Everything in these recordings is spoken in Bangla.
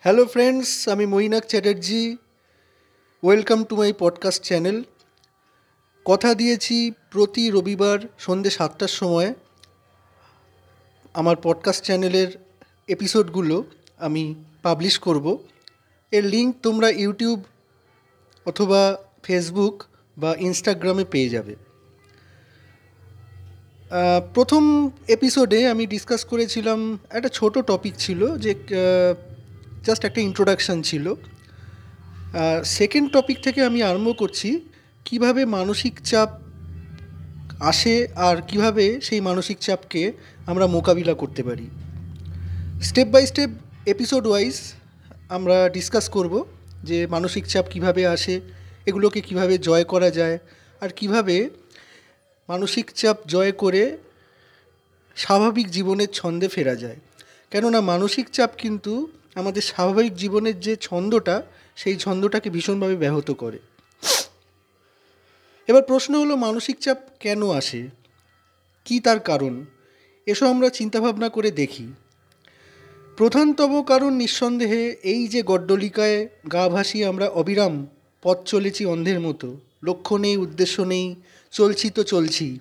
হ্যালো ফ্রেন্ডস আমি Mainak Chatterjee. Welcome to my podcast channel কথা দিয়েছি প্রতি রবিবার সন্ধ্যে সাতটার সময় আমার পডকাস্ট চ্যানেলের এপিসোডগুলো আমি পাবলিশ করব। এর লিঙ্ক তোমরা ইউটিউব অথবা ফেসবুক বা ইনস্টাগ্রামে পেয়ে যাবে। প্রথম এপিসোডে আমি ডিসকাস করেছিলাম একটা ছোট টপিক ছিল যে জাস্ট একটা ইন্ট্রোডাকশান ছিল। সেকেন্ড টপিক থেকে আমি আরম্ভ করছি, কীভাবে মানসিক চাপ আসে আর কীভাবে সেই মানসিক চাপকে আমরা মোকাবিলা করতে পারি। Step by step episode wise আমরা ডিসকাস করব যে মানসিক চাপ কীভাবে আসে, এগুলোকে কীভাবে জয় করা যায়, আর কীভাবে মানসিক চাপ জয় করে স্বাভাবিক জীবনের ছন্দে ফেরা যায়। কেননা মানসিক চাপ কিন্তু আমাদের স্বাভাবিক জীবনের যে ছন্দটা, সেই ছন্দটাকে ভীষণভাবে ব্যাহত করে। এবার প্রশ্ন হলো, মানসিক চাপ কেন আসে? কি তার কারণ? এসব আমরা চিন্তাভাবনা করে দেখি। প্রধানতম কারণ নিঃসন্দেহে এই যে গড্ডলিকায় গা ভাসিয়ে আমরা অবিরাম পথ চলেছি অন্ধের মতো। লক্ষ্য নেই, উদ্দেশ্য নেই, চলছি তো চলছি।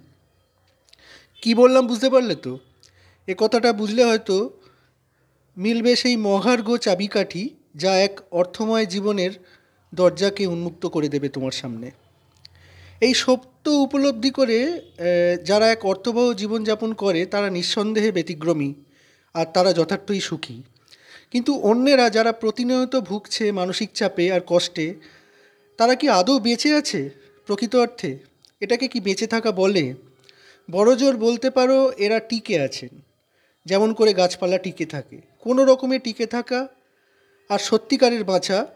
কি বললাম বুঝতে পারলে তো? এ কথাটা বুঝলে হয়তো মিলবে সেই মহার্ঘ চাবিকাঠি যা এক অর্থময় জীবনের দরজাকে উন্মুক্ত করে দেবে তোমার সামনে। এই সত্য উপলব্ধি করে যারা এক অর্থবহ জীবনযাপন করে, তারা নিঃসন্দেহে ব্যতিক্রমী আর তারা যথার্থই সুখী। কিন্তু অন্যেরা যারা প্রতিনিয়ত ভুগছে মানসিক চাপে আর কষ্টে, তারা কি আদৌ বেঁচে আছে প্রকৃত অর্থে? এটাকে কি বেঁচে থাকা বলে? বড়জোর বলতে পারো, এরা টিকে আছেন। যেমন করে গাছপালা টিকে থাকে। কোনো রকমে টিকে থাকা আর সত্যিকারের বাঁচা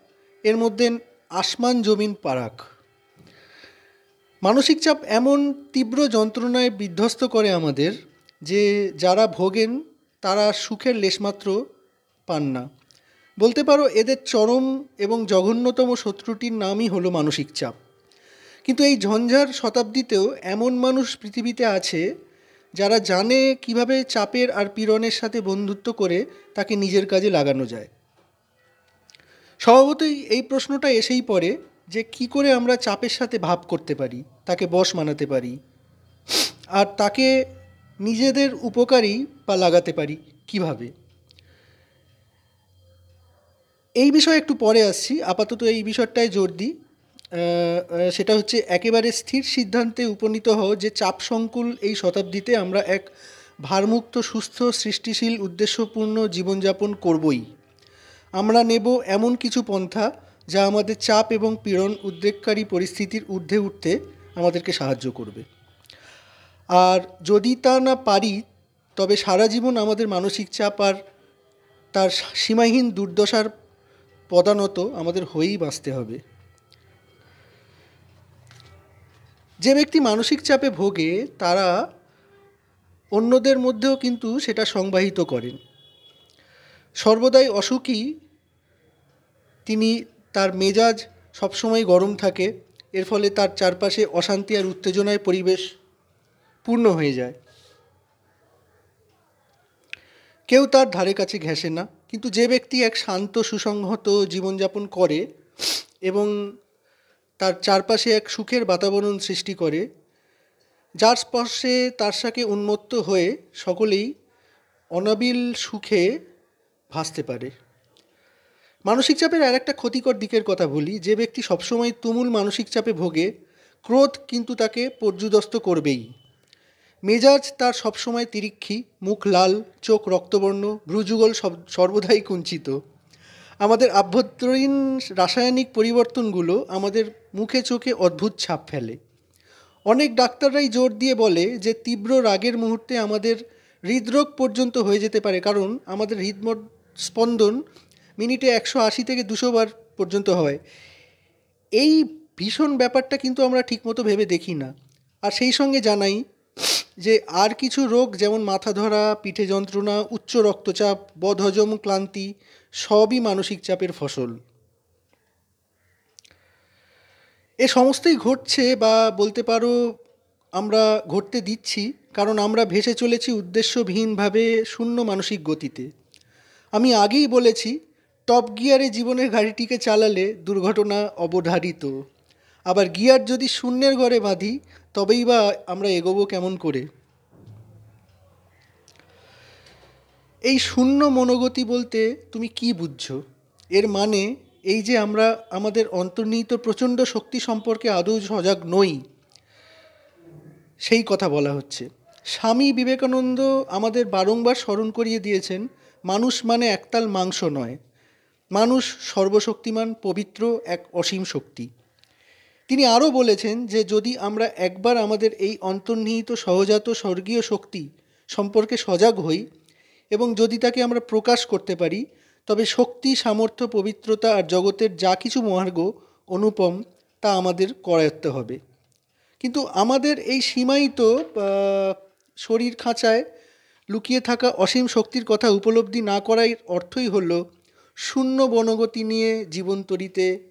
এর মধ্যে আসমান জমিন পারাক। মানসিক চাপ এমন তীব্র যন্ত্রণায় বিধ্বস্ত করে আমাদের যে যারা ভোগেন, তারা সুখের লেশমাত্র পান না। বলতে পারো, এদের চরম এবং জঘন্যতম শত্রুটির নামই হলো মানসিক চাপ। কিন্তু এই ঝঞ্ঝার শতাব্দীতেও এমন মানুষ পৃথিবীতে আছে যারা জানে কীভাবে চাপের আর পীড়নের সাথে বন্ধুত্ব করে, তাকে নিজের কাজে লাগানো যায়। স্বভাবতই এই প্রশ্নটা এসেই পড়ে যে কি করে আমরা চাপের সাথে ভাব করতে পারি, তাকে বশ মানাতে পারি, আর তাকে নিজেদের উপকারী বা লাগাতে পারি কীভাবে? এই বিষয়ে একটু পরে আসছি। আপাতত এই বিষয়টায় জোর দিই। সেটা হচ্ছে একেবারে স্থির সিদ্ধান্তে উপনীত হও যে চাপ সংকুল এই শতাব্দীতে আমরা এক ভারমুক্ত, সুস্থ, সৃষ্টিশীল, উদ্দেশ্যপূর্ণ জীবনযাপন করবই। আমরা নেব এমন কিছু পন্থা যা আমাদের চাপ এবং পীড়ন উদ্রেককারী পরিস্থিতির ঊর্ধ্বে উঠতে আমাদেরকে সাহায্য করবে। আর যদি তা না পারি, তবে সারা জীবন আমাদের মানসিক চাপ আর তার সীমাহীন দুর্দশার পদানত আমাদের হয়েই বাঁচতে হবে। যে ব্যক্তি মানসিক চাপে ভোগে, তারা অন্যদের মধ্যেও কিন্তু সেটা সংবাহিত করেন। সর্বদাই অসুখী, তিনি তার মেজাজ সবসময় গরম থাকে, এর ফলে তার চারপাশে অশান্তি আর উত্তেজনায় পরিবেশ পূর্ণ হয়ে যায়। কেউ তার ধারে কাছে ঘেঁষে না, কিন্তু যে ব্যক্তি এক শান্ত, সুসংহত জীবনযাপন করে এবং তার চারপাশে এক সুখের বাতাবরণ সৃষ্টি করে, যার স্পর্শে তার সাথে উন্মত্ত হয়ে সকলেই অনাবিল সুখে ভাসতে পারে। মানসিক চাপের আর একটা ক্ষতিকর দিকের কথা বলি, যে ব্যক্তি সবসময় তুমুল মানসিক চাপে ভোগে, ক্রোধ কিন্তু তাকে পর্যুদস্ত করবেই। মেজাজ তার সবসময় তিরিক্ষি, মুখ লাল, চোখ রক্তবর্ণ, ভ্রুযুগল সব, সর্বদাই কুঞ্চিত। আমাদের আভ্যন্তরীণ রাসায়নিক পরিবর্তনগুলো আমাদের মুখে চোখে অদ্ভুত ছাপ ফেলে। অনেক ডাক্তাররাই জোর দিয়ে বলে যে, তীব্র রাগের মুহূর্তে আমাদের হৃদরোগ পর্যন্ত হয়ে যেতে পারে, কারণ আমাদের হৃদমোট স্পন্দন মিনিটে একশো আশি থেকে দুশো বার পর্যন্ত হয়। এই ভীষণ ব্যাপারটা কিন্তু আমরা ঠিকমতো ভেবে দেখি না। আর সেই সঙ্গে জানাই যে, আর কিছু রোগ যেমন মাথা ধরা, পিঠে যন্ত্রণা, উচ্চ রক্তচাপ, বদহজম ক্লান্তি, সবই মানসিক চাপের ফসল। এ সমস্তই ঘটছে বা বলতে পারো আমরা ঘটতে দিচ্ছি, কারণ আমরা ভেসে চলেছি উদ্দেশ্যবিহীনভাবে শূন্য মানসিক গতিতে। আমি আগেই বলেছি টপ গিয়ারে জীবনের গাড়িটিকে চালালে দুর্ঘটনা অবধারিত। আবার গিয়ার যদি শূন্যের ঘরে বাঁধি, তবেই বা আমরা এগোবো কেমন করে? এই শূন্য মনোগতি বলতে তুমি কি বুঝছ? এর মানে এই যে আমরা আমাদের অন্তর্নিহিত প্রচণ্ড শক্তি সম্পর্কে আদৌ সজাগ নই, সেই কথা বলা হচ্ছে। স্বামী বিবেকানন্দ আমাদের বারংবার স্মরণ করিয়ে দিয়েছেন, মানুষ মানে একতাল মাংস নয়। মানুষ সর্বশক্তিমান, পবিত্র এক অসীম শক্তি। তিনি আরও বলেছেন যে যদি আমরা একবার আমাদের এই অন্তর্নিহিত সহজাত স্বর্গীয় শক্তি সম্পর্কে সজাগ হই এবং যদি তাকে আমরা প্রকাশ করতে পারি তবে শক্তি, সামর্থ্য, পবিত্রতা আর জগতের যা কিছু মহার্ঘ অনুপম, তা আমাদের করায়ত্ত হবে। কিন্তু আমাদের এই সীমায়িত শরীর খাঁচায় লুকিয়ে থাকা অসীম শক্তির কথা উপলব্ধি না করার অর্থই হলো শূন্য বনগতি নিয়ে জীবনতরিতে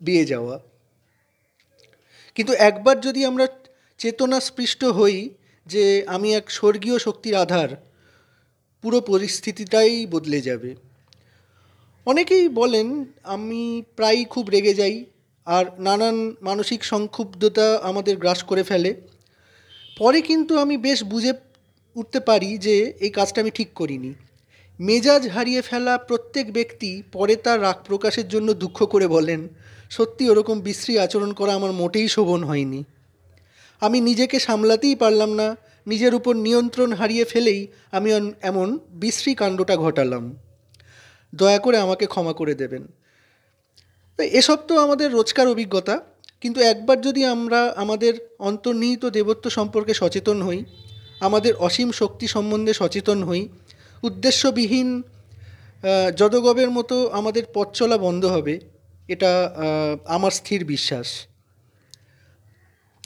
বিয়ে যাওয়া। কিন্তু একবার যদি আমরা চেতনা স্পৃষ্ট হই যে আমি এক স্বর্গীয় শক্তির আধার পুরো পরিস্থিতিটাই বদলে যাবে। অনেকেই বলেন, আমি প্রায়ই খুব রেগে যাই আর নানান মানসিক সংক্ষুব্ধতা আমাদের গ্রাস করে ফেলে। পরে কিন্তু আমি বেশ বুঝে উঠতে পারি যে এই কাজটা আমি ঠিক করিনি। মেজাজ হারিয়ে ফেলা প্রত্যেক ব্যক্তি পরে তার রাগ প্রকাশের জন্য দুঃখ করে বলেন, সত্যি ওরকম বিশ্রী আচরণ করা আমার মোটেই শোভন হয়নি। আমি নিজেকে সামলাতেই পারলাম না নিজের উপর নিয়ন্ত্রণ হারিয়ে ফেলেই আমি এমন বিশ্রী কাণ্ডটা ঘটালাম। দয়া করে আমাকে ক্ষমা করে দেবেন। এসব তো আমাদের রোজকার অভিজ্ঞতা, কিন্তু একবার যদি আমরা আমাদের অন্তর্নিহিত দেবত্ব সম্পর্কে সচেতন হই, আমাদের অসীম শক্তি সম্বন্ধে সচেতন হই, উদ্দেশ্যবিহীন যদগবের মতো আমাদের পথ চলা বন্ধ হবে, এটা আমার স্থির বিশ্বাস।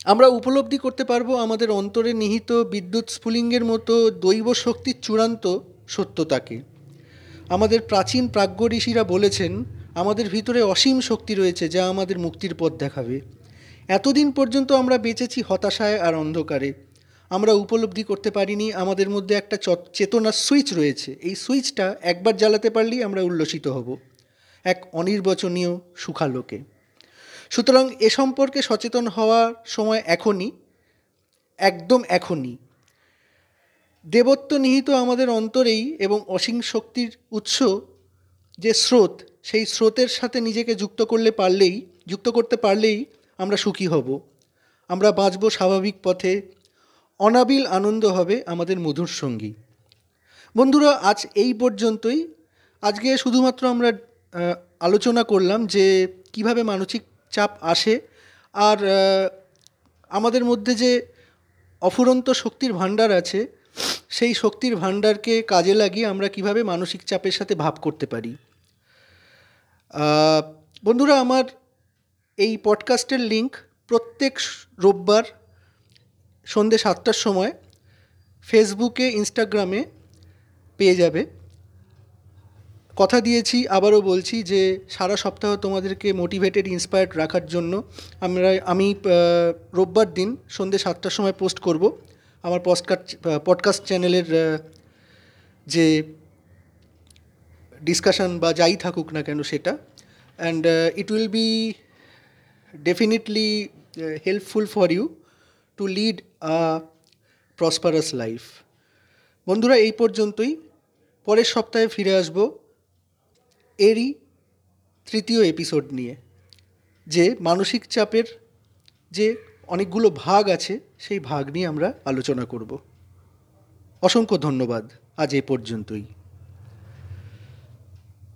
আমরা উপলব্ধি করতে পারব আমাদের অন্তরে নিহিত বিদ্যুৎ স্ফুলিঙ্গের মতো দৈব শক্তির চূড়ান্ত সত্যতাকে। আমাদের প্রাচীন প্রাজ্ঞ ঋষিরা বলেছেন, আমাদের ভিতরে অসীম শক্তি রয়েছে যা আমাদের মুক্তির পথ দেখাবে। এতদিন পর্যন্ত আমরা বেঁচেছি হতাশায় আর অন্ধকারে। আমরা উপলব্ধি করতে পারিনি, আমাদের মধ্যে একটা চেতনার সুইচ রয়েছে। এই সুইচটা একবার জ্বালাতে পারলেই আমরা উল্লসিত হব। এক অনির্বচনীয় সুখালোকে। সুতরাং এ সম্পর্কে সচেতন হওয়ার সময় এখনই, একদম এখনই। দেবত্ব নিহিত আমাদের অন্তরেই এবং অসীম শক্তির উৎস যে স্রোত, সেই স্রোতের সাথে নিজেকে যুক্ত করলে পারলেই, যুক্ত করতে পারলেই আমরা সুখী হব। আমরা বাঁচব স্বাভাবিক পথে, অনাবিল আনন্দ হবে আমাদের মধুর সঙ্গী। বন্ধুরা, আজ এই পর্যন্তই। আজকে শুধুমাত্র আমরা আলোচনা করলাম যে কীভাবে মানসিক চাপ আসে। আর আমাদের মধ্যে যে অফুরন্ত শক্তির ভাণ্ডার আছে, সেই শক্তির ভাণ্ডারকে কাজে লাগিয়ে আমরা কীভাবে মানসিক চাপের সাথে ভাব করতে পারি? বন্ধুরা, আমার এই পডকাস্টের লিঙ্ক প্রত্যেক রোববার সন্ধ্যে সাতটার সময় ফেসবুকে ইনস্টাগ্রামে পেয়ে যাবে। কথা দিয়েছি, আবারও বলছি যে সারা সপ্তাহ তোমাদেরকে মোটিভেটেড ইন্সপায়ার্ড রাখার জন্য আমরা, আমি রোববার দিন সন্ধ্যে সাতটার সময় পোস্ট করব। আমার পডকাস্ট পডকাস্ট চ্যানেলের যে ডিসকাশন বা যাই থাকুক না কেন সেটা। And it will be definitely helpful for you to lead a prosperous life বন্ধুরা, এই পর্যন্তই। পরের সপ্তাহে ফিরে আসব। এরই তৃতীয় এপিসোড নিয়ে, যে মানসিক চাপের যে অনেকগুলো ভাগ আছে, সেই ভাগ নিয়ে আমরা আলোচনা করব। অসংখ্য ধন্যবাদ আজ এ পর্যন্তই।